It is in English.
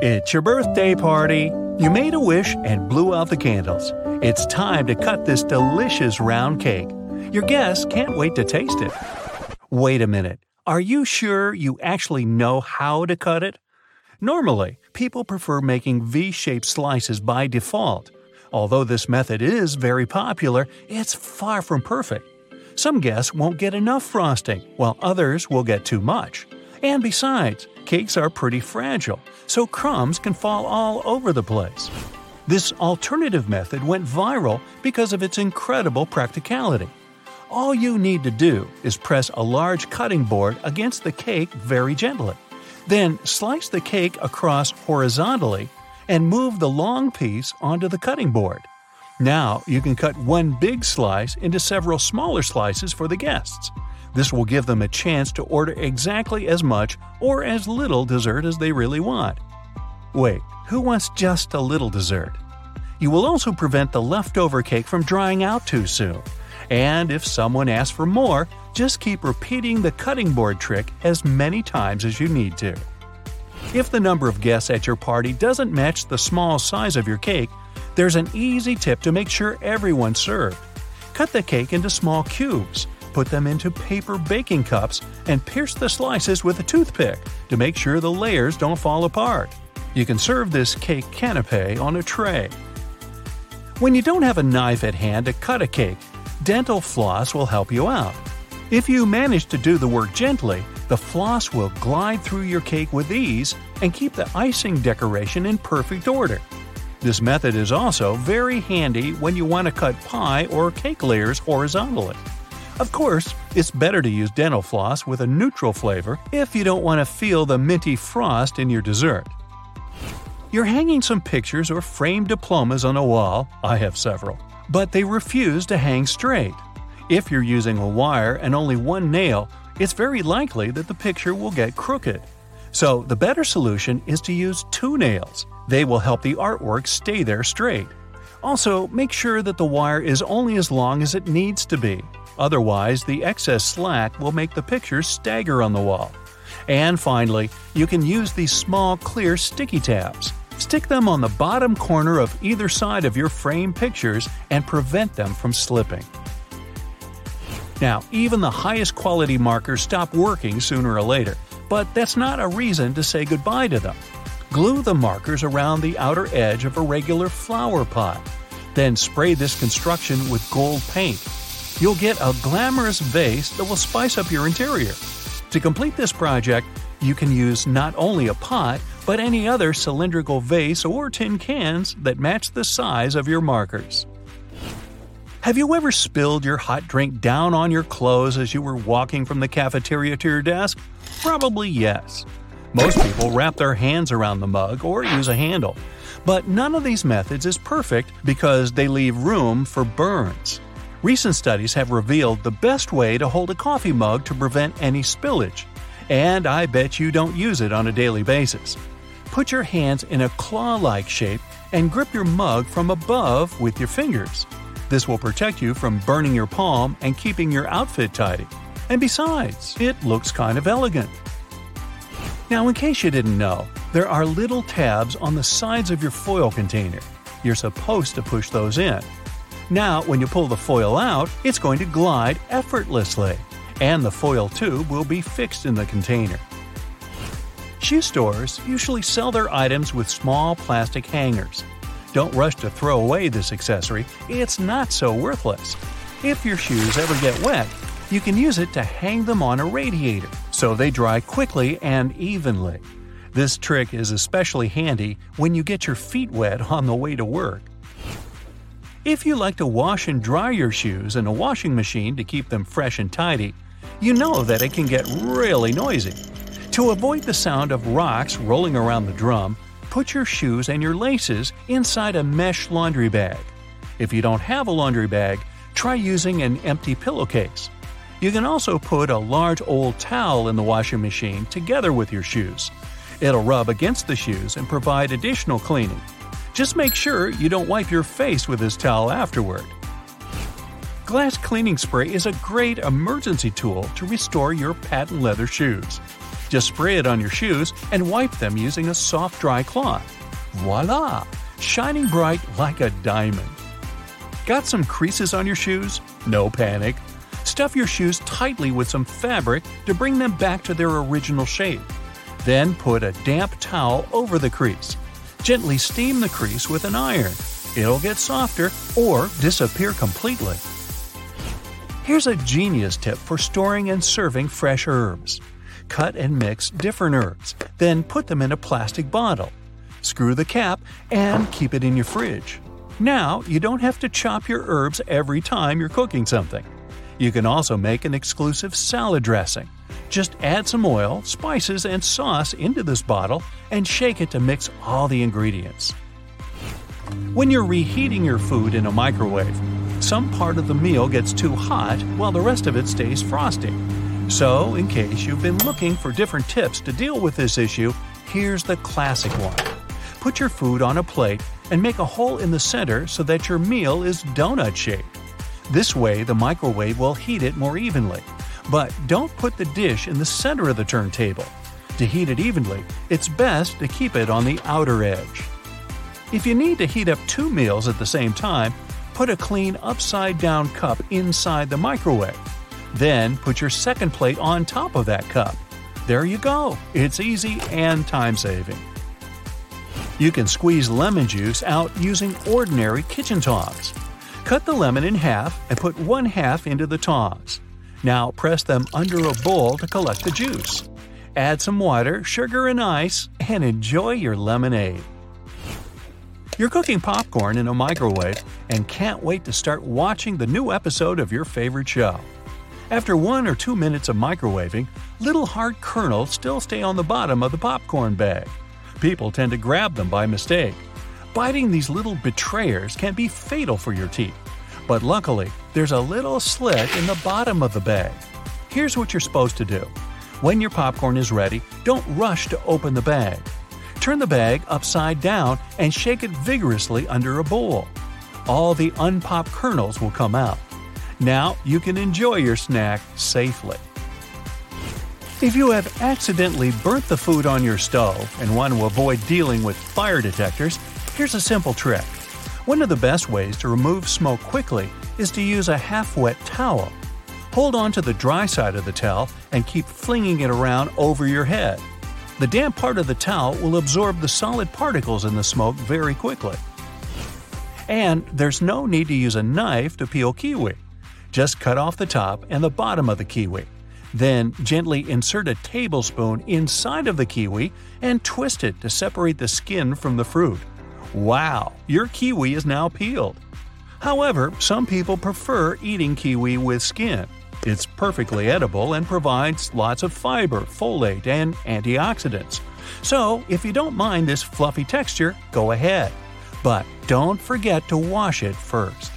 It's your birthday party. You made a wish and blew out the candles. It's time to cut this delicious round cake. Your guests can't wait to taste it. Wait a minute. Are you sure you actually know how to cut it? Normally, people prefer making V shaped slices by default. Although this method is very popular, it's far from perfect. Some guests won't get enough frosting, while others will get too much. And besides, cakes are pretty fragile, so crumbs can fall all over the place. This alternative method went viral because of its incredible practicality. All you need to do is press a large cutting board against the cake very gently. Then slice the cake across horizontally and move the long piece onto the cutting board. Now you can cut one big slice into several smaller slices for the guests. This will give them a chance to order exactly as much or as little dessert as they really want. Wait, who wants just a little dessert? You will also prevent the leftover cake from drying out too soon. And if someone asks for more, just keep repeating the cutting board trick as many times as you need to. If the number of guests at your party doesn't match the small size of your cake, there's an easy tip to make sure everyone's served. Cut the cake into small cubes, put them into paper baking cups, and pierce the slices with a toothpick to make sure the layers don't fall apart. You can serve this cake canapé on a tray. When you don't have a knife at hand to cut a cake, dental floss will help you out. If you manage to do the work gently, the floss will glide through your cake with ease and keep the icing decoration in perfect order. This method is also very handy when you want to cut pie or cake layers horizontally. Of course, it's better to use dental floss with a neutral flavor if you don't want to feel the minty frost in your dessert. You're hanging some pictures or framed diplomas on a wall, I have several, but they refuse to hang straight. If you're using a wire and only one nail, it's very likely that the picture will get crooked. So, the better solution is to use two nails. They will help the artwork stay there straight. Also, make sure that the wire is only as long as it needs to be. Otherwise, the excess slack will make the picture stagger on the wall. And finally, you can use these small clear sticky tabs. Stick them on the bottom corner of either side of your frame pictures and prevent them from slipping. Now, even the highest quality markers stop working sooner or later, but that's not a reason to say goodbye to them. Glue the markers around the outer edge of a regular flower pot. Then spray this construction with gold paint. You'll get a glamorous vase that will spice up your interior. To complete this project, you can use not only a pot, but any other cylindrical vase or tin cans that match the size of your markers. Have you ever spilled your hot drink down on your clothes as you were walking from the cafeteria to your desk? Probably yes. Most people wrap their hands around the mug or use a handle. But none of these methods is perfect because they leave room for burns. Recent studies have revealed the best way to hold a coffee mug to prevent any spillage. And I bet you don't use it on a daily basis. Put your hands in a claw like shape and grip your mug from above with your fingers. This will protect you from burning your palm and keeping your outfit tidy. And besides, it looks kind of elegant. Now, in case you didn't know, there are little tabs on the sides of your foil container. You're supposed to push those in. Now, when you pull the foil out, it's going to glide effortlessly, and the foil tube will be fixed in the container. Shoe stores usually sell their items with small plastic hangers. Don't rush to throw away this accessory, it's not so worthless. If your shoes ever get wet, you can use it to hang them on a radiator so they dry quickly and evenly. This trick is especially handy when you get your feet wet on the way to work. If you like to wash and dry your shoes in a washing machine to keep them fresh and tidy, you know that it can get really noisy. To avoid the sound of rocks rolling around the drum, put your shoes and your laces inside a mesh laundry bag. If you don't have a laundry bag, try using an empty pillowcase. You can also put a large old towel in the washing machine together with your shoes. It'll rub against the shoes and provide additional cleaning. Just make sure you don't wipe your face with this towel afterward. Glass cleaning spray is a great emergency tool to restore your patent leather shoes. Just spray it on your shoes and wipe them using a soft dry cloth. Voila! Shining bright like a diamond. Got some creases on your shoes? No panic. Stuff your shoes tightly with some fabric to bring them back to their original shape. Then put a damp towel over the crease. Gently steam the crease with an iron. It'll get softer or disappear completely. Here's a genius tip for storing and serving fresh herbs. Cut and mix different herbs, then put them in a plastic bottle. Screw the cap and keep it in your fridge. Now, you don't have to chop your herbs every time you're cooking something. You can also make an exclusive salad dressing. Just add some oil, spices, and sauce into this bottle and shake it to mix all the ingredients. When you're reheating your food in a microwave, some part of the meal gets too hot while the rest of it stays frosty. So, in case you've been looking for different tips to deal with this issue, here's the classic one. Put your food on a plate and make a hole in the center so that your meal is donut shaped. This way, the microwave will heat it more evenly. But don't put the dish in the center of the turntable. To heat it evenly, it's best to keep it on the outer edge. If you need to heat up two meals at the same time, put a clean upside down cup inside the microwave. Then put your second plate on top of that cup. There you go. It's easy and time saving. You can squeeze lemon juice out using ordinary kitchen tongs. Cut the lemon in half and put one half into the tongs. Now press them under a bowl to collect the juice. Add some water, sugar, and ice, and enjoy your lemonade. You're cooking popcorn in a microwave and can't wait to start watching the new episode of your favorite show. After one or two minutes of microwaving, little hard kernels still stay on the bottom of the popcorn bag. People tend to grab them by mistake. Biting these little betrayers can be fatal for your teeth. But luckily, there's a little slit in the bottom of the bag. Here's what you're supposed to do. When your popcorn is ready, don't rush to open the bag. Turn the bag upside down and shake it vigorously under a bowl. All the unpopped kernels will come out. Now you can enjoy your snack safely. If you have accidentally burnt the food on your stove and want to avoid dealing with fire detectors, here's a simple trick. One of the best ways to remove smoke quickly is to use a half wet towel. Hold on to the dry side of the towel and keep flinging it around over your head. The damp part of the towel will absorb the solid particles in the smoke very quickly. And there's no need to use a knife to peel kiwi. Just cut off the top and the bottom of the kiwi. Then gently insert a tablespoon inside of the kiwi and twist it to separate the skin from the fruit. Wow, your kiwi is now peeled. However, some people prefer eating kiwi with skin. It's perfectly edible and provides lots of fiber, folate, and antioxidants. So, if you don't mind this fluffy texture, go ahead. But don't forget to wash it first.